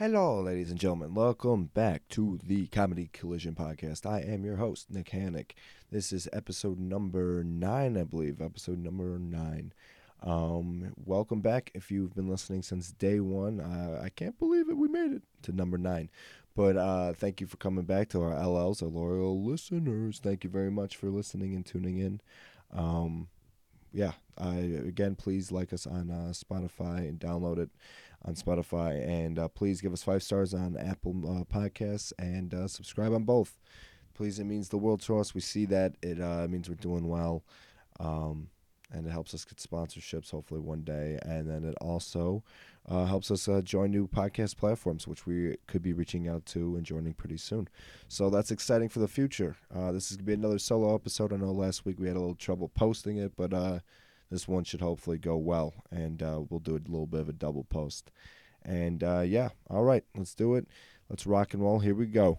Hello, ladies and gentlemen. Welcome back to the Comedy Collision Podcast. I am your host, Nick Hannick. This is episode number nine, I believe. Episode number nine. Um, welcome back. If you've been listening since day one, uh, I can't believe it. We made it to number nine. But uh, thank you for coming back to our LLs, our loyal listeners. Thank you very much for listening and tuning in. Um, yeah, I, again, please like us on uh, Spotify and download it on Spotify. And uh, please give us five stars on Apple uh, Podcasts and uh, subscribe on both. Please, it means the world to us. We see that. It uh, means we're doing well. Um, and it helps us get sponsorships hopefully one day. And then it also uh, helps us uh, join new podcast platforms, which we could be reaching out to and joining pretty soon. So that's exciting for the future. This is to be another solo episode. I know last week we had a little trouble posting it, but this one should hopefully go well. And uh, we'll do a little bit of a double post. And uh, yeah, all right, let's do it. Let's rock and roll. Here we go.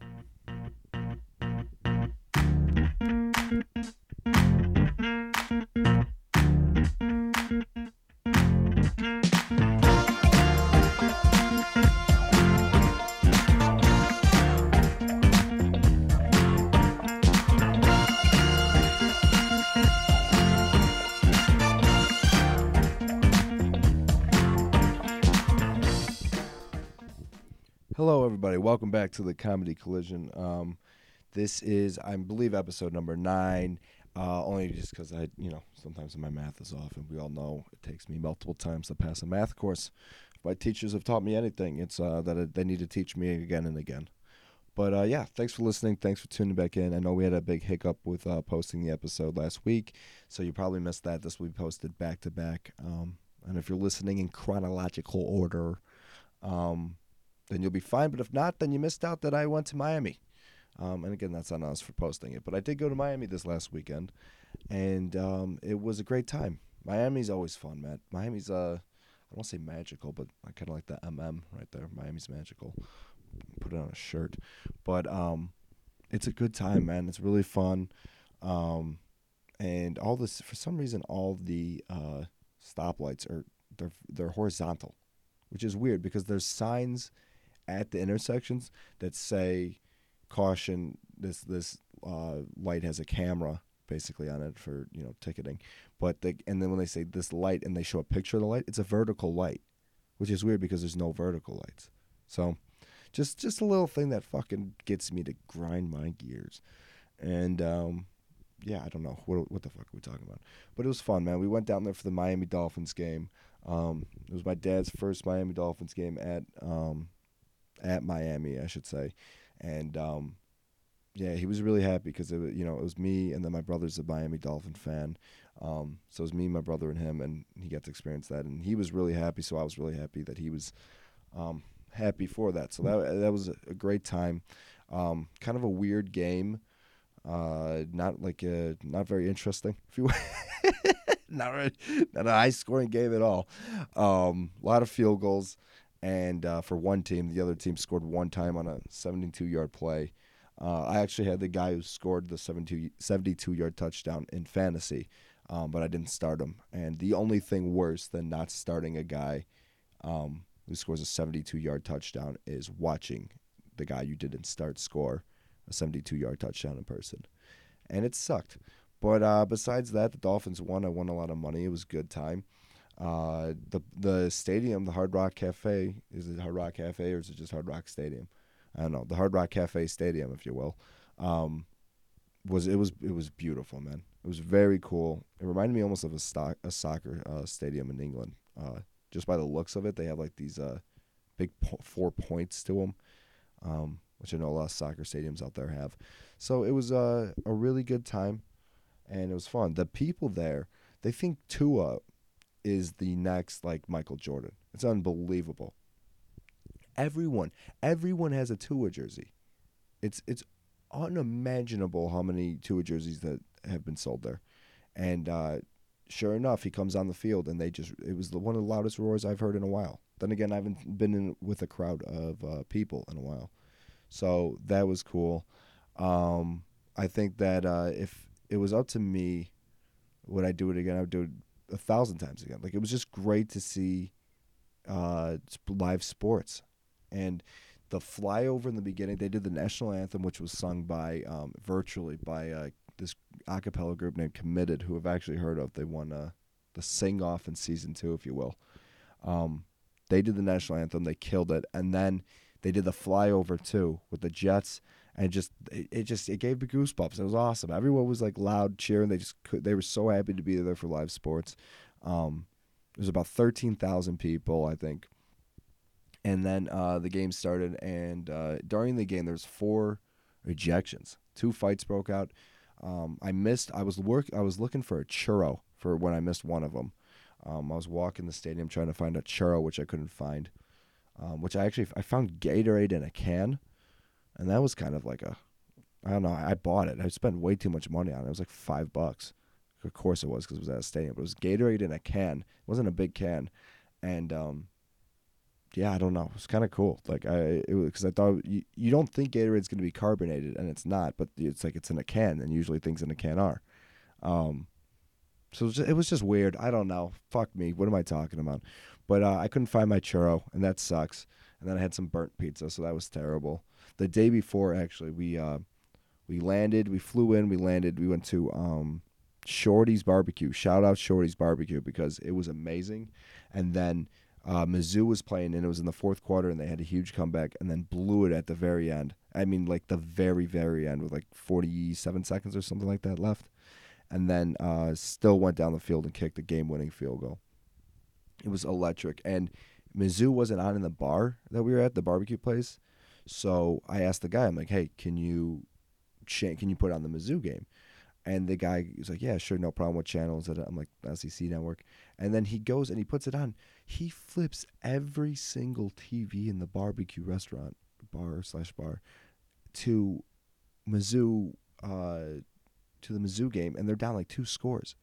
Welcome back to the Comedy Collision. Um, this is, I believe, episode number nine. Uh, only just because I, you know, sometimes my math is off, and we all know it takes me multiple times to pass a math course. If my teachers have taught me anything, it's uh, that it, they need to teach me again and again. But uh, yeah, thanks for listening. Thanks for tuning back in. I know we had a big hiccup with uh, posting the episode last week, so you probably missed that. This will be posted back to back. Um, and if you're listening in chronological order, um, then you'll be fine. But if not, then you missed out that I went to Miami. Um, and again, that's on us for posting it. But I did go to Miami this last weekend, and um, it was a great time. Miami's always fun, man. Miami's uh, I don't say magical, but I kind of like the MM right there. Miami's magical. Put it on a shirt, but um, it's a good time, man. It's really fun, um, and all this for some reason all the uh, stoplights are they're they're horizontal, which is weird because there's signs at the intersections that say caution this this uh, light has a camera basically on it for you know ticketing. But they, and then when they say this light and they show a picture of the light it's a vertical light which is weird because there's no vertical lights. So just just a little thing that fucking gets me to grind my gears. And um yeah i don't know. What what the fuck are we talking about? But it was fun man. We went down there for the miami dolphins game. Um it was my dad's first miami dolphins game at um at Miami, I should say, and um, yeah, he was really happy because it was, you know it was me and then my brother's a Miami Dolphin fan, um, so it was me, my brother, and him, and he got to experience that, and he was really happy. So I was really happy that he was um, happy for that. So that that was a great time. Um, kind of a weird game, uh, not like a, not very interesting. If you not not a high scoring game at all. Um, a lot of field goals and uh, for one team, the other team scored one time on a 72 yard play. Uh, I actually had the guy who scored the 72 yard touchdown in fantasy, um, but I didn't start him. And the only thing worse than not starting a guy um, who scores a 72 yard touchdown is watching the guy you didn't start score a 72 yard touchdown in person. And it sucked. But uh, besides that, the Dolphins won. I won a lot of money. It was a good time. Uh, the the stadium, the Hard Rock Cafe, is it Hard Rock Cafe or is it just Hard Rock Stadium? I don't know. The Hard Rock Cafe Stadium, if you will, um, was it was it was beautiful, man. It was very cool. It reminded me almost of a stock a soccer uh, stadium in England. Uh, just by the looks of it, they have like these uh, big po- four points to them, um, which I know a lot of soccer stadiums out there have. So it was uh, a really good time, and it was fun. The people there, they think Tua is the next like Michael Jordan. It's unbelievable. Everyone, everyone has a Tua jersey. It's it's unimaginable how many Tua jerseys that have been sold there, and uh, sure enough, he comes on the field and they just it was the, one of the loudest roars I've heard in a while. Then again, I haven't been in with a crowd of uh, people in a while, so that was cool. Um, I think that uh, if it was up to me, would I do it again? I would do it a thousand times again. Like it was just great to see uh, live sports. and the flyover in the beginning, they did the national anthem, which was sung by um, virtually by uh, this a group named Committed, who I've actually heard of. They won uh, the sing off in season two, if you will. Um, they did the national anthem, they killed it, and then they did the flyover too with the Jets, and it just it, it just it gave me goosebumps. It was awesome. Everyone was like loud cheering. They just could, they were so happy to be there for live sports. Um, there was about thirteen thousand people, I think and then uh, the game started, and uh, during the game, there's four ejections. Two fights broke out. Um, I missed. I was work. I was looking for a churro for when I missed one of them. Um, I was walking the stadium trying to find a churro, which I couldn't find. Um, which I actually I found Gatorade in a can, and that was kind of like a, I don't know. I bought it. I spent way too much money on it. It was like five bucks. Of course it was because it was at a stadium. But it was Gatorade in a can. It wasn't a big can, and um, yeah, I don't know. It's kind of cool. Like I, because I thought you, you don't think Gatorade's going to be carbonated, and it's not. But it's like it's in a can, and usually things in a can are. Um, so it was, just, it was just weird. I don't know. Fuck me. What am I talking about? But uh, I couldn't find my churro, and that sucks. And then I had some burnt pizza, so that was terrible. The day before, actually, we uh, we landed. We flew in. We landed. We went to um, Shorty's Barbecue. Shout out Shorty's Barbecue because it was amazing. And then uh, Mizzou was playing, and it was in the fourth quarter, and they had a huge comeback, and then blew it at the very end. I mean, like the very, very end, with like 47 seconds or something like that left, and then uh, still went down the field and kicked the game-winning field goal. It was electric, and Mizzou wasn't on in the bar that we were at, the barbecue place. So I asked the guy, I'm like, "Hey, can you, can you put on the Mizzou game?" And the guy was like, "Yeah, sure, no problem. What channel is it?" I'm like, "SEC Network." And then he goes and he puts it on. He flips every single TV in the barbecue restaurant, bar slash bar, to Mizzou, uh, to the Mizzou game, and they're down like two scores.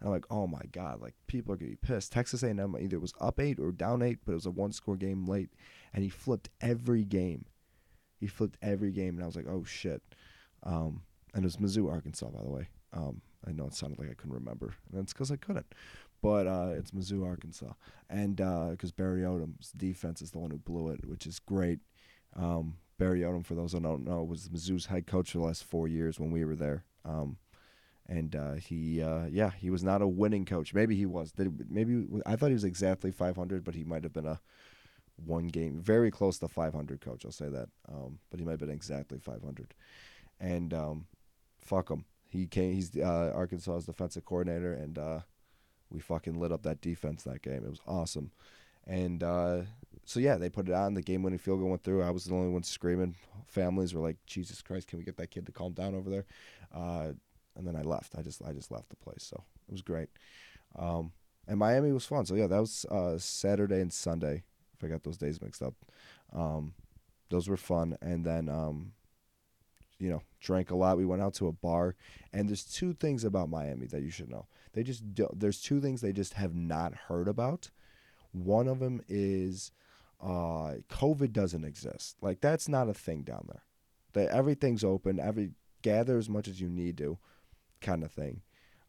And I'm like, "Oh my god!" Like people are gonna be pissed. Texas A&M either was up eight or down eight, but it was a one-score game late, and he flipped every game. He flipped every game, and I was like, "Oh shit." Um, and it was Mizzou, Arkansas, by the way. Um, I know it sounded like I couldn't remember, and it's because I couldn't. But uh, it's Mizzou, Arkansas, and because uh, Barry Odom's defense is the one who blew it, which is great. Um, Barry Odom, for those who don't know, was Mizzou's head coach for the last four years when we were there. Um, and uh, he, uh, yeah, he was not a winning coach. Maybe he was. Did, maybe I thought he was exactly 500, but he might have been a one game, very close to 500 coach. I'll say that. Um, but he might have been exactly 500. And um, fuck him. He came. He's uh, Arkansas's defensive coordinator, and uh, we fucking lit up that defense that game. It was awesome. And uh, so yeah, they put it on. The game-winning field goal went through. I was the only one screaming. Families were like, "Jesus Christ, can we get that kid to calm down over there?" Uh, and then I left. I just I just left the place. So it was great. Um, and Miami was fun. So yeah, that was uh, Saturday and Sunday. If I got those days mixed up, um, those were fun. And then um, you know, drank a lot. We went out to a bar, and there's two things about Miami that you should know. They just do, there's two things they just have not heard about. One of them is uh, COVID doesn't exist. Like that's not a thing down there. That everything's open. Every gather as much as you need to, kind of thing.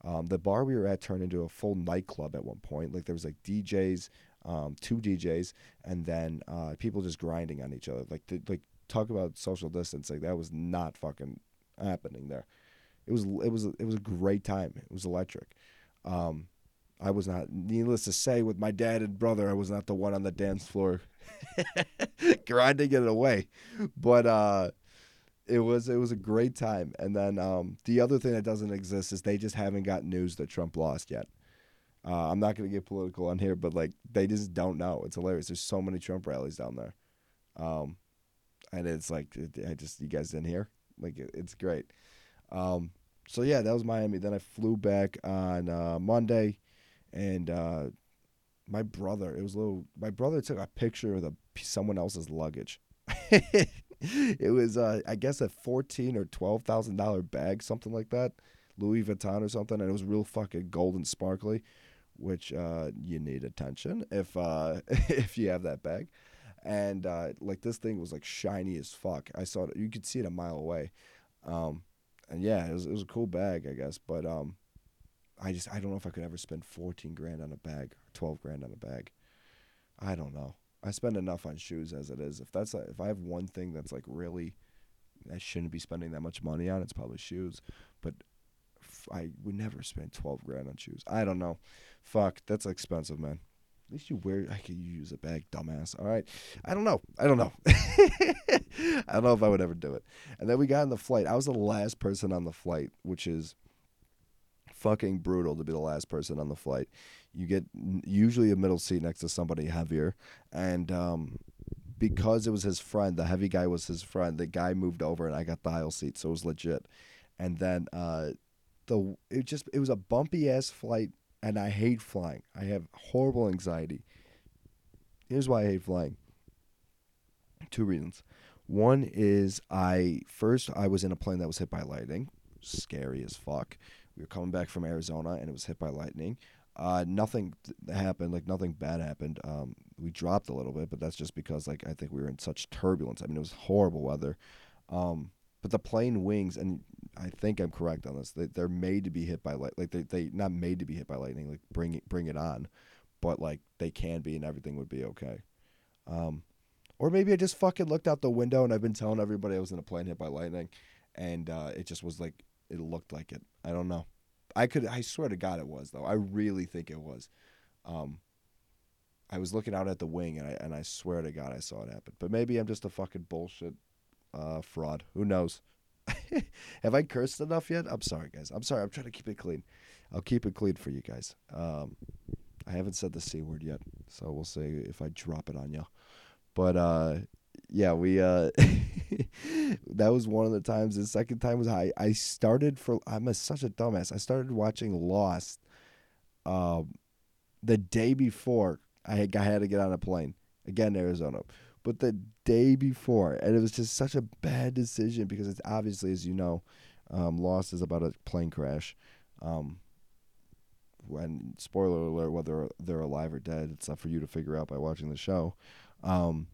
Um, the bar we were at turned into a full nightclub at one point. Like there was like DJs, um, two DJs, and then uh, people just grinding on each other. Like the, like talk about social distancing. That was not fucking happening there. It was it was it was a great time. It was electric. Um, I was not. Needless to say, with my dad and brother, I was not the one on the dance floor grinding it away. But uh, it was it was a great time. And then um, the other thing that doesn't exist is they just haven't got news that Trump lost yet. Uh, I'm not gonna get political on here, but like they just don't know. It's hilarious. There's so many Trump rallies down there. Um, and it's like I just you guys didn't hear like it, it's great. Um, so yeah, that was Miami. Then I flew back on uh, Monday, and uh, my brother. It was a little. My brother took a picture of the someone else's luggage. it was uh, I guess a fourteen or twelve thousand dollar bag, something like that, Louis Vuitton or something, and it was real fucking golden sparkly, which uh, you need attention if uh, if you have that bag and uh, like this thing was like shiny as fuck. I saw it; you could see it a mile away. Um, and yeah, it was it was a cool bag, I guess. But um, I just I don't know if I could ever spend fourteen grand on a bag or twelve grand on a bag. I don't know. I spend enough on shoes as it is. If that's a, if I have one thing that's like really I shouldn't be spending that much money on, it's probably shoes. But I would never spend twelve grand on shoes. I don't know. Fuck, that's expensive, man. At least you wear. I could use a bag, dumbass. All right. I don't know. I don't know. I don't know if I would ever do it. And then we got on the flight. I was the last person on the flight, which is fucking brutal to be the last person on the flight. You get usually a middle seat next to somebody heavier, and um, because it was his friend, the heavy guy was his friend. The guy moved over, and I got the aisle seat, so it was legit. And then uh, the it just it was a bumpy ass flight, and I hate flying. I have horrible anxiety. Here's why I hate flying. Two reasons. One is I first I was in a plane that was hit by lightning, scary as fuck. We were coming back from Arizona and it was hit by lightning. Uh, nothing th- happened, like nothing bad happened. Um, we dropped a little bit, but that's just because like I think we were in such turbulence. I mean, it was horrible weather. Um, but the plane wings, and I think I'm correct on this. They, they're made to be hit by light, like they they not made to be hit by lightning. Like bring it bring it on, but like they can be, and everything would be okay. Um, or maybe I just fucking looked out the window and I've been telling everybody I was in a plane hit by lightning, and uh, it just was like it looked like it. I don't know. I could. I swear to God, it was though. I really think it was. Um, I was looking out at the wing, and I and I swear to God, I saw it happen. But maybe I'm just a fucking bullshit uh, fraud. Who knows? Have I cursed enough yet? I'm sorry, guys. I'm sorry. I'm trying to keep it clean. I'll keep it clean for you guys. Um, I haven't said the c word yet, so we'll see if I drop it on you. But uh, yeah, we uh, that was one of the times. The second time was I I started for I'm a, such a dumbass. I started watching Lost, um, the day before I had, I had to get on a plane again, Arizona. But the day before, and it was just such a bad decision because it's obviously, as you know, um, Lost is about a plane crash. Um, when spoiler alert, whether they're alive or dead, it's up for you to figure out by watching the show. Um,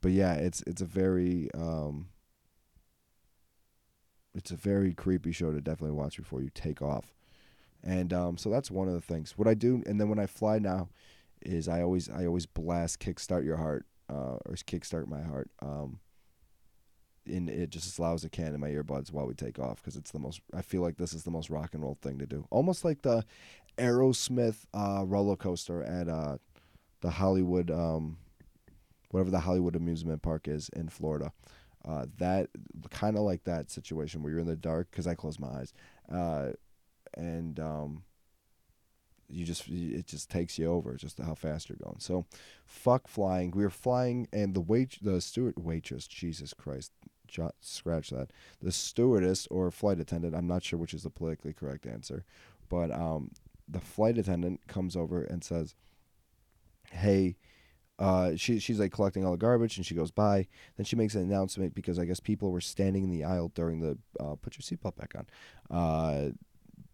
but yeah, it's it's a very um, it's a very creepy show to definitely watch before you take off. And um, so that's one of the things. What I do, and then when I fly now, is I always I always blast "Kickstart Your Heart" uh, or "Kickstart My Heart." Um, and it just as loud as it can in my earbuds while we take off because it's the most. I feel like this is the most rock and roll thing to do. Almost like the Aerosmith uh, roller coaster at uh, the Hollywood, um, whatever the Hollywood amusement park is in Florida. Uh, that kind of like that situation where you're in the dark because I close my eyes, uh, and um, you just it just takes you over just how fast you're going. So, fuck flying. We were flying, and the wait the steward waitress, Jesus Christ, scratch that. The stewardess or flight attendant, I'm not sure which is the politically correct answer, but um, the flight attendant comes over and says, "Hey." Uh, she she's like collecting all the garbage and she goes by. Then she makes an announcement because I guess people were standing in the aisle during the uh, put your seatbelt back on. Uh,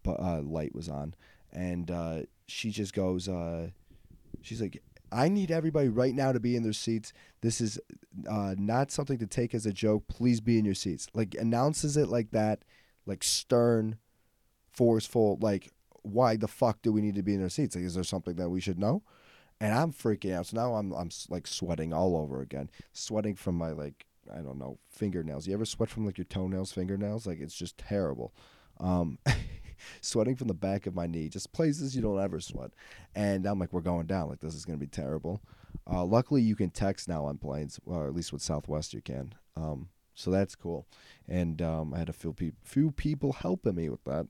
but uh, light was on, and uh, she just goes. Uh, she's like, I need everybody right now to be in their seats. This is uh, not something to take as a joke. Please be in your seats. Like announces it like that, like stern, forceful. Like, why the fuck do we need to be in our seats? Like, is there something that we should know? and I'm freaking out. So now I'm I'm like sweating all over again, sweating from my like I don't know fingernails. You ever sweat from like your toenails, fingernails? Like it's just terrible. Um, sweating from the back of my knee, just places you don't ever sweat. And I'm like, we're going down. Like this is gonna be terrible. Uh, luckily, you can text now on planes, or at least with Southwest you can. Um, so that's cool. And um, I had a few peop few people helping me with that.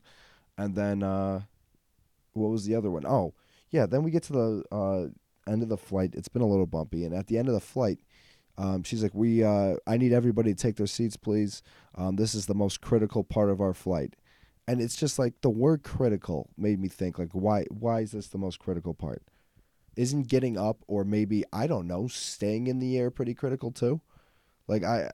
And then uh, what was the other one? Oh, yeah. Then we get to the uh, end of the flight. It's been a little bumpy, and at the end of the flight, um, she's like, "We, uh, I need everybody to take their seats, please. Um, this is the most critical part of our flight." And it's just like the word "critical" made me think, like, why, why is this the most critical part? Isn't getting up or maybe I don't know, staying in the air pretty critical too? Like I,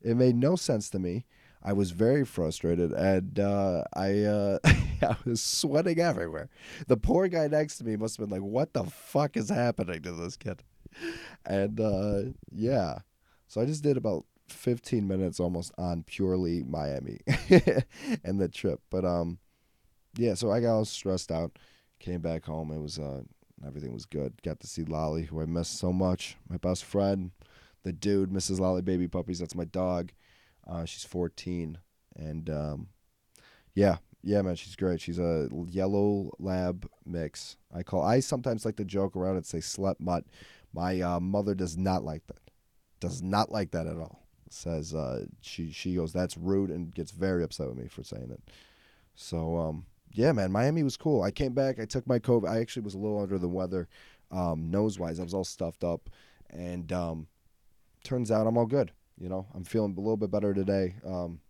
it made no sense to me. I was very frustrated, and uh, I uh, I was sweating everywhere. The poor guy next to me must have been like, "What the fuck is happening to this kid?" And uh, yeah, so I just did about fifteen minutes almost on purely Miami and the trip. But um, yeah, so I got all stressed out. Came back home. It was uh, Everything was good. Got to see Lolly, who I miss so much. My best friend, the dude, Mrs. Lolly Baby Puppies. That's my dog. Uh, she's 14, and um, yeah, yeah, man, she's great. She's a yellow lab mix. I call. I sometimes like to joke around and say slut mutt. My uh, mother does not like that. Does not like that at all. Says uh, she she goes that's rude and gets very upset with me for saying it. So um, yeah, man, Miami was cool. I came back. I took my COVID. I actually was a little under the weather, um, nose wise. I was all stuffed up, and um, turns out I'm all good. You know, I'm feeling a little bit better today. Um,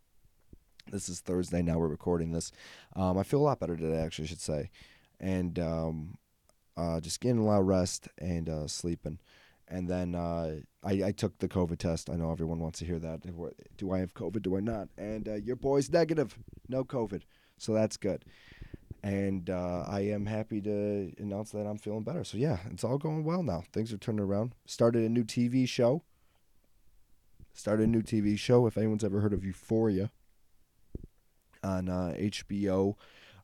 this is Thursday now. We're recording this. Um, I feel a lot better today, actually, I should say, and um, uh, just getting a lot of rest and uh, sleeping. And then uh, I, I took the COVID test. I know everyone wants to hear that. Do I have COVID? Do I not? And uh, your boy's negative. No COVID. So that's good. And uh, I am happy to announce that I'm feeling better. So yeah, it's all going well now. Things are turning around. Started a new TV show. Started a new TV show. If anyone's ever heard of Euphoria on uh, HBO,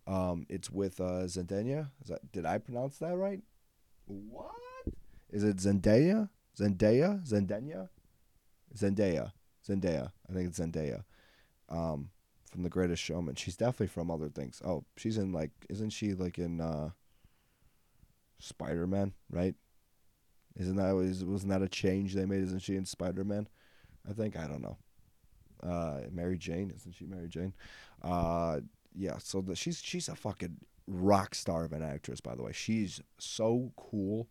um, it's with uh, Zendaya. That, did I pronounce that right? What? Is it Zendaya? Zendaya? Zendaya? Zendaya. Zendaya. I think it's Zendaya. Um, from The Greatest Showman. She's definitely from other things. Oh, she's in like, isn't she like in uh, Spider Man? Right? Isn't that was wasn't that a change they made? Isn't she in Spider Man? I think I don't know. Uh, Mary Jane, isn't she Mary Jane? Uh, yeah. So the, she's she's a fucking rock star of an actress, by the way. She's so cool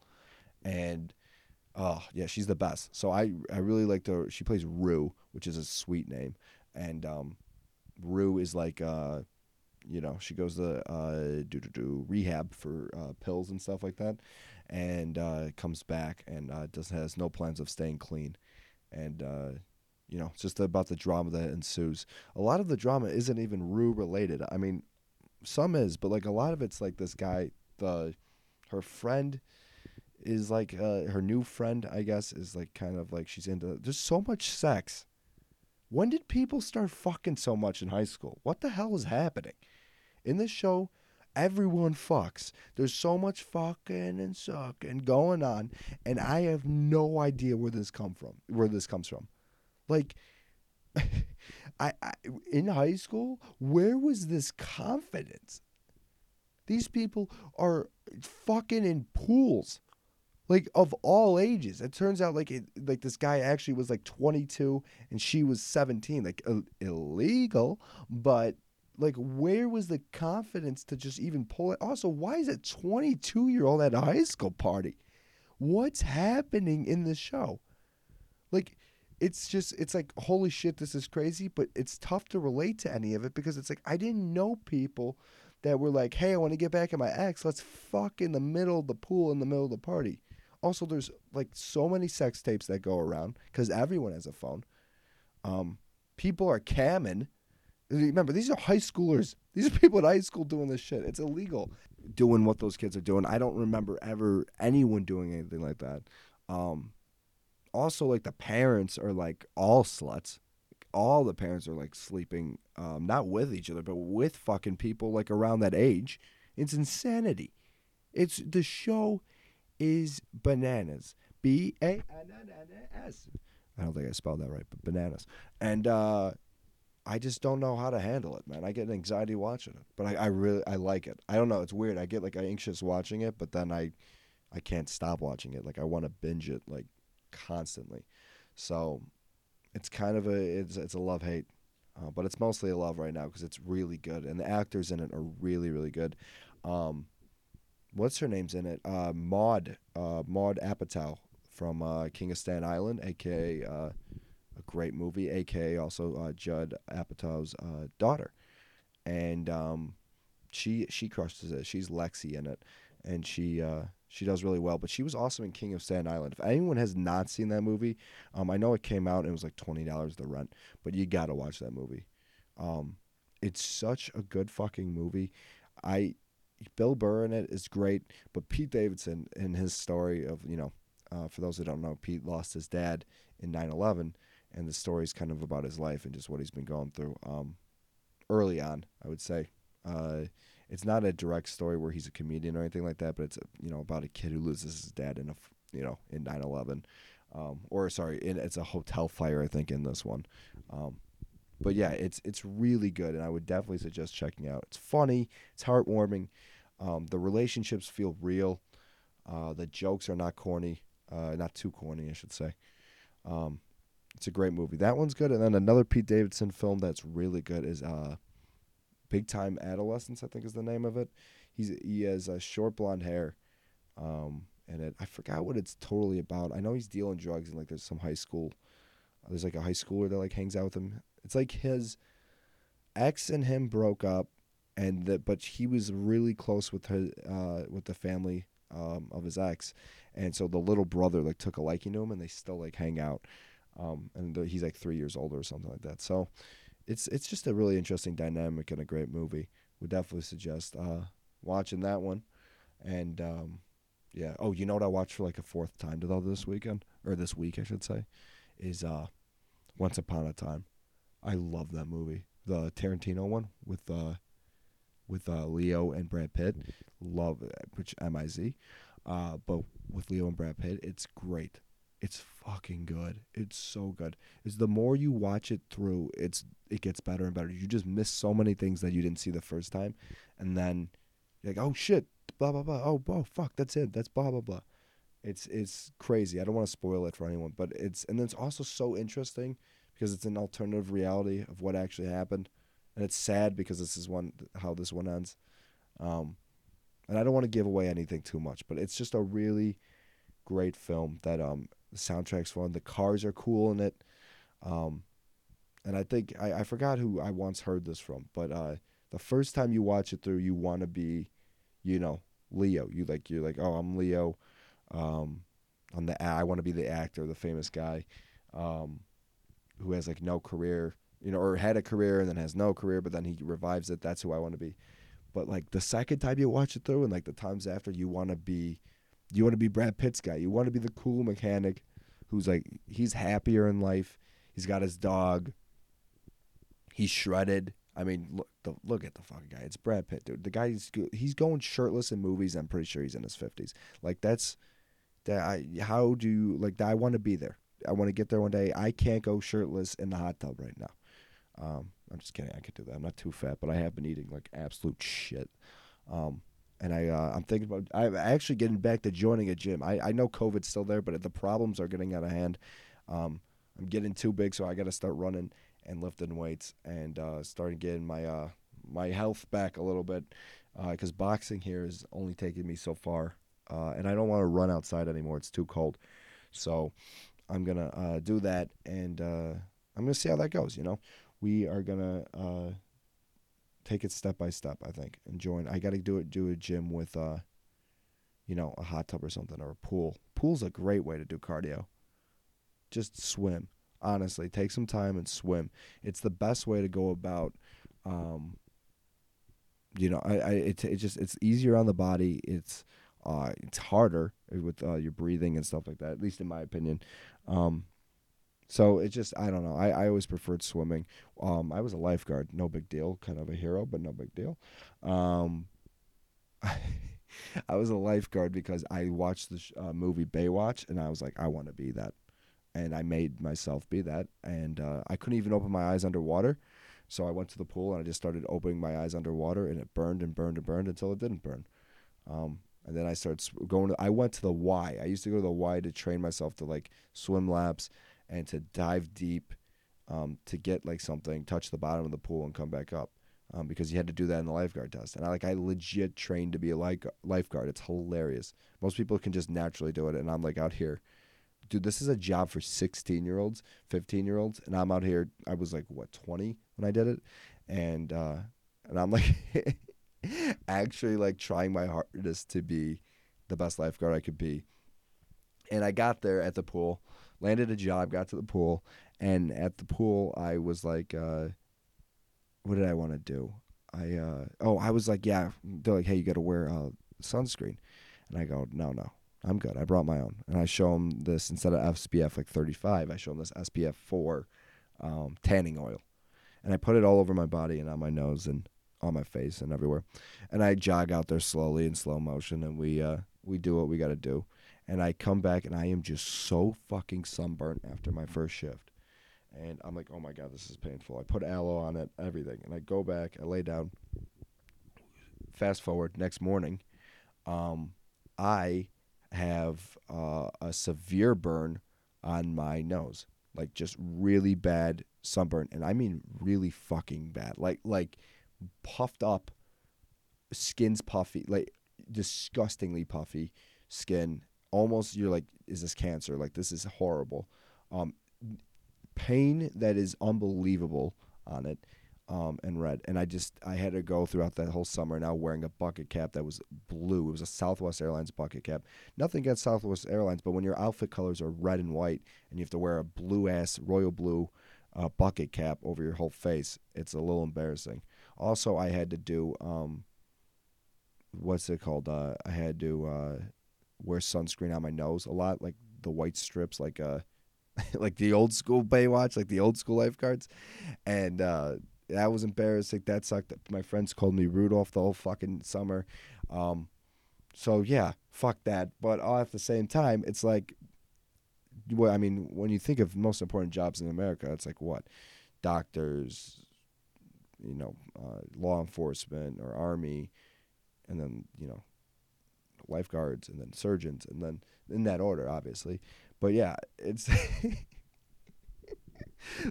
and oh yeah, she's the best. So I I really like her. She plays Rue, which is a sweet name, and um, Rue is like uh, you know, she goes to uh do do do rehab for uh, pills and stuff like that, and uh, comes back and uh, does has no plans of staying clean, and uh, you know, it's just about the drama that ensues. A lot of the drama isn't even Rue related. I mean, some is, but like a lot of it's like this guy, the her friend is like uh, her new friend, I guess, is like kind of like she's into. There's so much sex. When did people start fucking so much in high school? What the hell is happening? In this show, everyone fucks. There's so much fucking and sucking going on, and I have no idea where this come from. Where this comes from, like. I, I in high school, where was this confidence? These people are fucking in pools like of all ages. It turns out like it, like this guy actually was like 22 and she was 17, like Ill- illegal, but like where was the confidence to just even pull it? Also, why is a 22 year old at a high school party? What's happening in the show? Like it's just it's like holy shit this is crazy but it's tough to relate to any of it because it's like i didn't know people that were like hey i want to get back at my ex let's fuck in the middle of the pool in the middle of the party also there's like so many sex tapes that go around because everyone has a phone. Um, people are camming. Remember, these are high schoolers. These are people at high school doing this shit. It's illegal. Doing what those kids are doing. I don't remember ever anyone doing anything like that. Um, also, like the parents are like all sluts. All the parents are like sleeping, um, not with each other, but with fucking people like around that age. It's insanity. It's the show is bananas. B A N N N S. I don't think I spelled that right, but bananas. And uh, I just don't know how to handle it, man. I get anxiety watching it, but I, I really I like it. I don't know. It's weird. I get like anxious watching it, but then I I can't stop watching it. Like I want to binge it like constantly. So it's kind of a it's it's a love hate, uh, but it's mostly a love right now because it's really good and the actors in it are really really good. Um, what's her name's in it? Uh, Maud, uh, Maud Apatow from uh, King of Staten Island, aka uh, a great movie, aka also uh, Judd Apatow's uh, daughter, and um, she she crushes it. She's Lexi in it, and she uh, she does really well. But she was awesome in King of Staten Island. If anyone has not seen that movie, um, I know it came out and it was like twenty dollars the rent, but you gotta watch that movie. Um, it's such a good fucking movie. I Bill Burr in it is great, but Pete Davidson in his story of you know, uh, for those who don't know, Pete lost his dad in 9/11, and the story is kind of about his life and just what he's been going through. Um, early on, I would say, uh, it's not a direct story where he's a comedian or anything like that, but it's you know about a kid who loses his dad in a you know in 9/11, um, or sorry, in, it's a hotel fire I think in this one. Um, but yeah, it's it's really good, and I would definitely suggest checking out. It's funny, it's heartwarming. Um, the relationships feel real. Uh, the jokes are not corny, uh, not too corny, I should say. Um, it's a great movie. That one's good. And then another Pete Davidson film that's really good is uh, Big Time Adolescence. I think is the name of it. He's he has a short blonde hair, um, and it, I forgot what it's totally about. I know he's dealing drugs and like there's some high school. There's like a high schooler that like hangs out with him. It's like his ex and him broke up, and that but he was really close with her uh, with the family um, of his ex, and so the little brother like took a liking to him, and they still like hang out. Um, and the, he's like three years older or something like that. So it's it's just a really interesting dynamic and a great movie. Would definitely suggest uh, watching that one. And um, yeah, oh, you know what I watched for like a fourth time though this weekend or this week I should say, is uh, Once Upon a Time. I love that movie, the Tarantino one with uh, with uh, Leo and Brad Pitt. Love which M I Z, uh, but with Leo and Brad Pitt, it's great. It's fucking good. It's so good. Is the more you watch it through, it's it gets better and better. You just miss so many things that you didn't see the first time, and then like, oh shit, blah blah blah. Oh, oh fuck, that's it. That's blah blah blah. It's it's crazy. I don't want to spoil it for anyone, but it's and then it's also so interesting because it's an alternative reality of what actually happened, and it's sad because this is one how this one ends. Um, and I don't want to give away anything too much, but it's just a really great film that um the soundtrack's fun. The cars are cool in it. Um, and I think I, I forgot who I once heard this from, but uh, the first time you watch it through, you want to be, you know, Leo. You like you're like, oh, I'm Leo. Um, I'm the I want to be the actor, the famous guy, um, who has like no career, you know, or had a career and then has no career, but then he revives it. That's who I want to be. But like the second time you watch it through, and like the times after, you want to be you want to be Brad Pitt's guy. You want to be the cool mechanic who's like he's happier in life. He's got his dog. He's shredded. I mean, look, the, look at the fucking guy. It's Brad Pitt, dude. The guy's he's going shirtless in movies. I'm pretty sure he's in his fifties. Like that's that. I how do you like? I want to be there. I want to get there one day. I can't go shirtless in the hot tub right now. Um, I'm just kidding. I could do that. I'm not too fat, but I have been eating like absolute shit. Um, and I uh, I'm thinking about I'm actually getting back to joining a gym. I I know COVID's still there, but the problems are getting out of hand. Um, I'm getting too big, so I got to start running and lifting weights and uh, starting getting my uh, my health back a little bit because uh, boxing here is only taking me so far, uh, and I don't want to run outside anymore. It's too cold, so I'm gonna uh, do that, and uh, I'm gonna see how that goes. You know, we are gonna take it step by step. I think and join. I got to do it. Do a gym with, uh, you know, a hot tub or something or a pool. Pool's a great way to do cardio. Just swim. Honestly, take some time and swim. It's the best way to go about. Um, you know, I, I it it just it's easier on the body. It's uh, it's harder with uh, your breathing and stuff like that. At least in my opinion. Um, so it just I don't know. I, I always preferred swimming. Um, I was a lifeguard, no big deal, kind of a hero, but no big deal. Um, I was a lifeguard because I watched the sh- uh, movie Baywatch, and I was like, I want to be that, and I made myself be that, and uh, I couldn't even open my eyes underwater. So I went to the pool and I just started opening my eyes underwater, and it burned and burned and burned until it didn't burn. Um, and then I started going. To, I went to the Y. I used to go to the Y to train myself to like swim laps and to dive deep um, to get like something, touch the bottom of the pool and come back up. Um, because you had to do that in the lifeguard test. And I like I legit trained to be a lifeguard. It's hilarious. Most people can just naturally do it, and I'm like out here, dude. This is a job for 16 year olds, 15 year olds, and I'm out here. I was like what 20 when I did it, and uh, and I'm like actually like trying my hardest to be the best lifeguard I could be. And I got there at the pool landed a job, got to the pool, and at the pool I was like, uh, what did I want to do? I uh, oh I was like yeah they're like hey you got to wear uh, sunscreen, and I go no no I'm good I brought my own and I show them this instead of SPF like 35 I show them this SPF 4 um, tanning oil, and I put it all over my body and on my nose and on my face and everywhere. And I jog out there slowly in slow motion, and we uh, we do what we got to do. And I come back, and I am just so fucking sunburnt after my first shift. And I'm like, oh my god, this is painful. I put aloe on it, everything, and I go back, I lay down. Fast forward next morning, um, I have uh, a severe burn on my nose, like just really bad sunburn, and I mean really fucking bad, like like puffed up, skin's puffy, like disgustingly puffy skin. Almost you're like, is this cancer? Like this is horrible. Um, pain that is unbelievable on it um, and red. And I just I had to go throughout that whole summer now wearing a bucket cap that was blue. It was a Southwest Airlines bucket cap. Nothing against Southwest Airlines, but when your outfit colors are red and white and you have to wear a blue ass royal blue uh, bucket cap over your whole face, it's a little embarrassing. Also, I had to do um, what's it called? Uh, I had to uh, wear sunscreen on my nose a lot, like the white strips, like uh, like the old school Baywatch, like the old school lifeguards, and uh, that was embarrassing. That sucked. My friends called me Rudolph the whole fucking summer. Um, so yeah, fuck that. But all at the same time, it's like, well, I mean, when you think of most important jobs in America, it's like what, doctors, you know, uh, law enforcement or army, and then you know, lifeguards, and then surgeons, and then in that order, obviously. But yeah, it's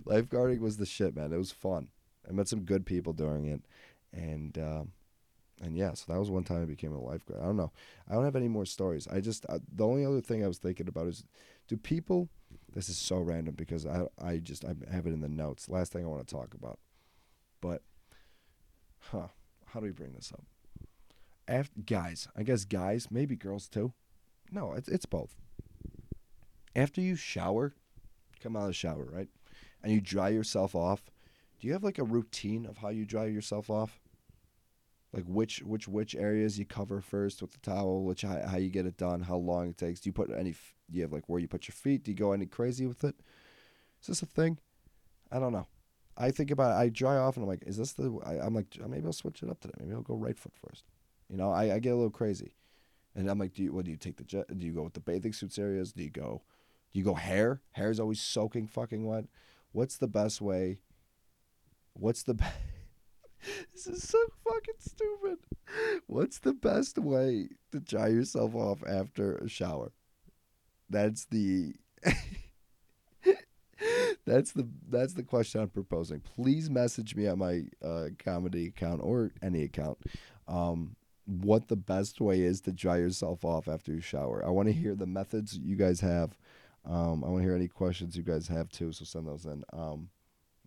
lifeguarding was the shit, man. It was fun. I met some good people doing it, and um, and yeah, so that was one time I became a lifeguard. I don't know. I don't have any more stories. I just uh, the only other thing I was thinking about is, do people? This is so random because I I just I have it in the notes. Last thing I want to talk about, but, huh? How do we bring this up? After guys, I guess guys, maybe girls too. No, it's it's both. After you shower, come out of the shower, right? And you dry yourself off do you have like a routine of how you dry yourself off? Like which which which areas you cover first with the towel, which how, how you get it done, how long it takes. Do you put any? Do you have like where you put your feet? Do you go any crazy with it? Is this a thing? I don't know. I think about it. I dry off and I'm like, is this the? I, am like, maybe I'll switch it up today. Maybe I'll go right foot first. You know, I, I get a little crazy, and I'm like, do you? What do you take the jet? Do you go with the bathing suits areas? Do you go? Do you go hair? Hair is always soaking fucking wet. What's the best way What's the best? this is so fucking stupid. What's the best way to dry yourself off after a shower? That's the that's the that's the question I'm proposing. Please message me on my uh, comedy account or any account. Um, what the best way is to dry yourself off after you shower. I want to hear the methods you guys have. Um, I want to hear any questions you guys have too. So send those in. Um,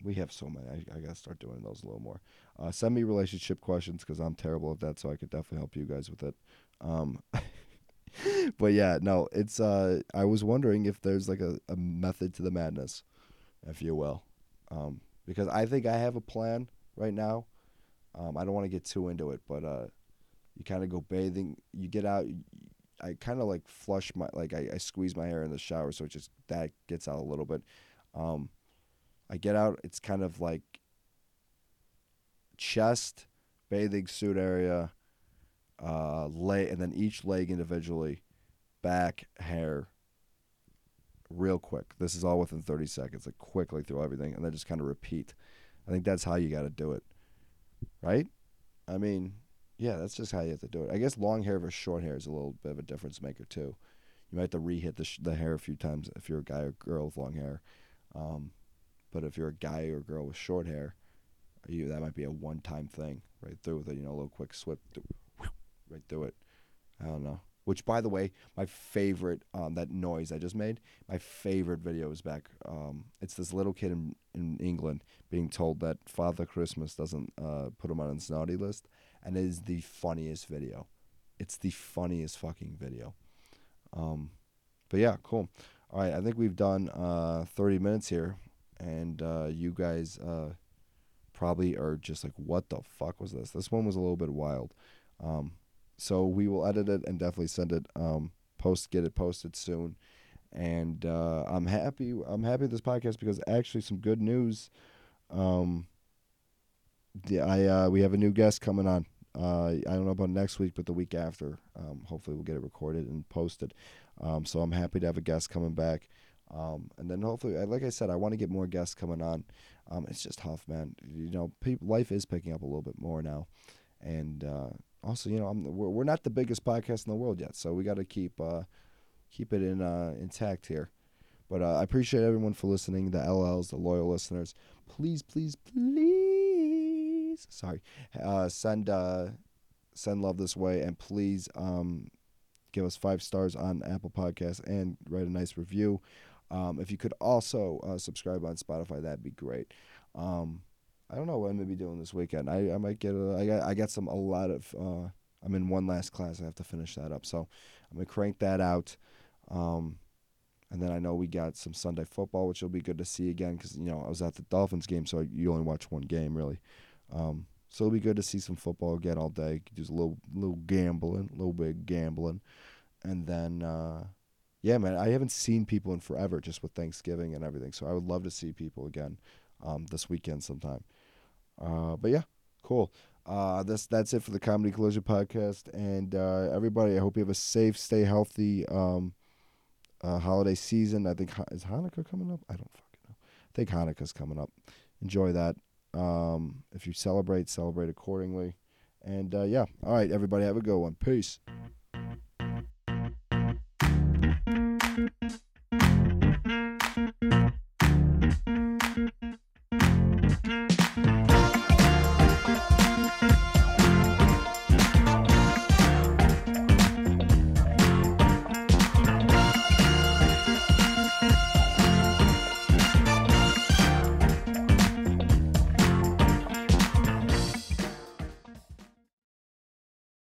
we have so many. I, I gotta start doing those a little more. Uh, send me relationship questions because I'm terrible at that, so I could definitely help you guys with it. Um, but yeah, no, it's. Uh, I was wondering if there's like a, a method to the madness, if you will, um, because I think I have a plan right now. Um, I don't want to get too into it, but uh, you kind of go bathing. You get out. I kind of like flush my like I, I squeeze my hair in the shower, so it just that gets out a little bit. Um, I get out. It's kind of like chest, bathing suit area, uh, leg, and then each leg individually, back, hair. Real quick. This is all within 30 seconds. Like quickly through everything, and then just kind of repeat. I think that's how you got to do it, right? I mean, yeah, that's just how you have to do it. I guess long hair versus short hair is a little bit of a difference maker too. You might have to re-hit the sh- the hair a few times if you're a guy or girl with long hair. Um, but if you're a guy or girl with short hair, you that might be a one-time thing right through with it. You know, a little quick swip, right through it. I don't know. Which, by the way, my favorite um, that noise I just made. My favorite video is back. Um, it's this little kid in in England being told that Father Christmas doesn't uh, put him on his naughty list, and it is the funniest video. It's the funniest fucking video. Um, but yeah, cool. All right, I think we've done uh, 30 minutes here and uh, you guys uh, probably are just like, "What the fuck was this?" This one was a little bit wild. Um, so we will edit it and definitely send it um, post get it posted soon. And uh, I'm happy. I'm happy with this podcast because actually some good news. Um, I uh, we have a new guest coming on. Uh, I don't know about next week, but the week after. Um, hopefully, we'll get it recorded and posted. Um, so I'm happy to have a guest coming back. Um, and then hopefully, like I said, I want to get more guests coming on. Um, it's just tough, man. You know, people, life is picking up a little bit more now, and uh, also, you know, I'm, we're we're not the biggest podcast in the world yet, so we got to keep uh, keep it in uh, intact here. But uh, I appreciate everyone for listening, the LLs, the loyal listeners. Please, please, please, sorry, uh, send uh, send love this way, and please um, give us five stars on Apple Podcasts and write a nice review. Um, if you could also uh, subscribe on Spotify, that'd be great. Um, I don't know what I'm gonna be doing this weekend. I, I might get a, I got I got some a lot of uh, I'm in one last class. I have to finish that up, so I'm gonna crank that out. Um, and then I know we got some Sunday football, which will be good to see again because you know I was at the Dolphins game, so you only watch one game really. Um, so it'll be good to see some football again all day. Just a little little gambling, a little bit gambling, and then uh, yeah, man, I haven't seen people in forever just with Thanksgiving and everything. So I would love to see people again um, this weekend sometime. Uh, but yeah, cool. Uh, that's that's it for the Comedy Collision podcast. And uh, everybody, I hope you have a safe, stay healthy um, uh, holiday season. I think is Hanukkah coming up. I don't fucking know. I think Hanukkah's coming up. Enjoy that. Um, if you celebrate, celebrate accordingly. And uh, yeah, all right, everybody, have a good one. Peace.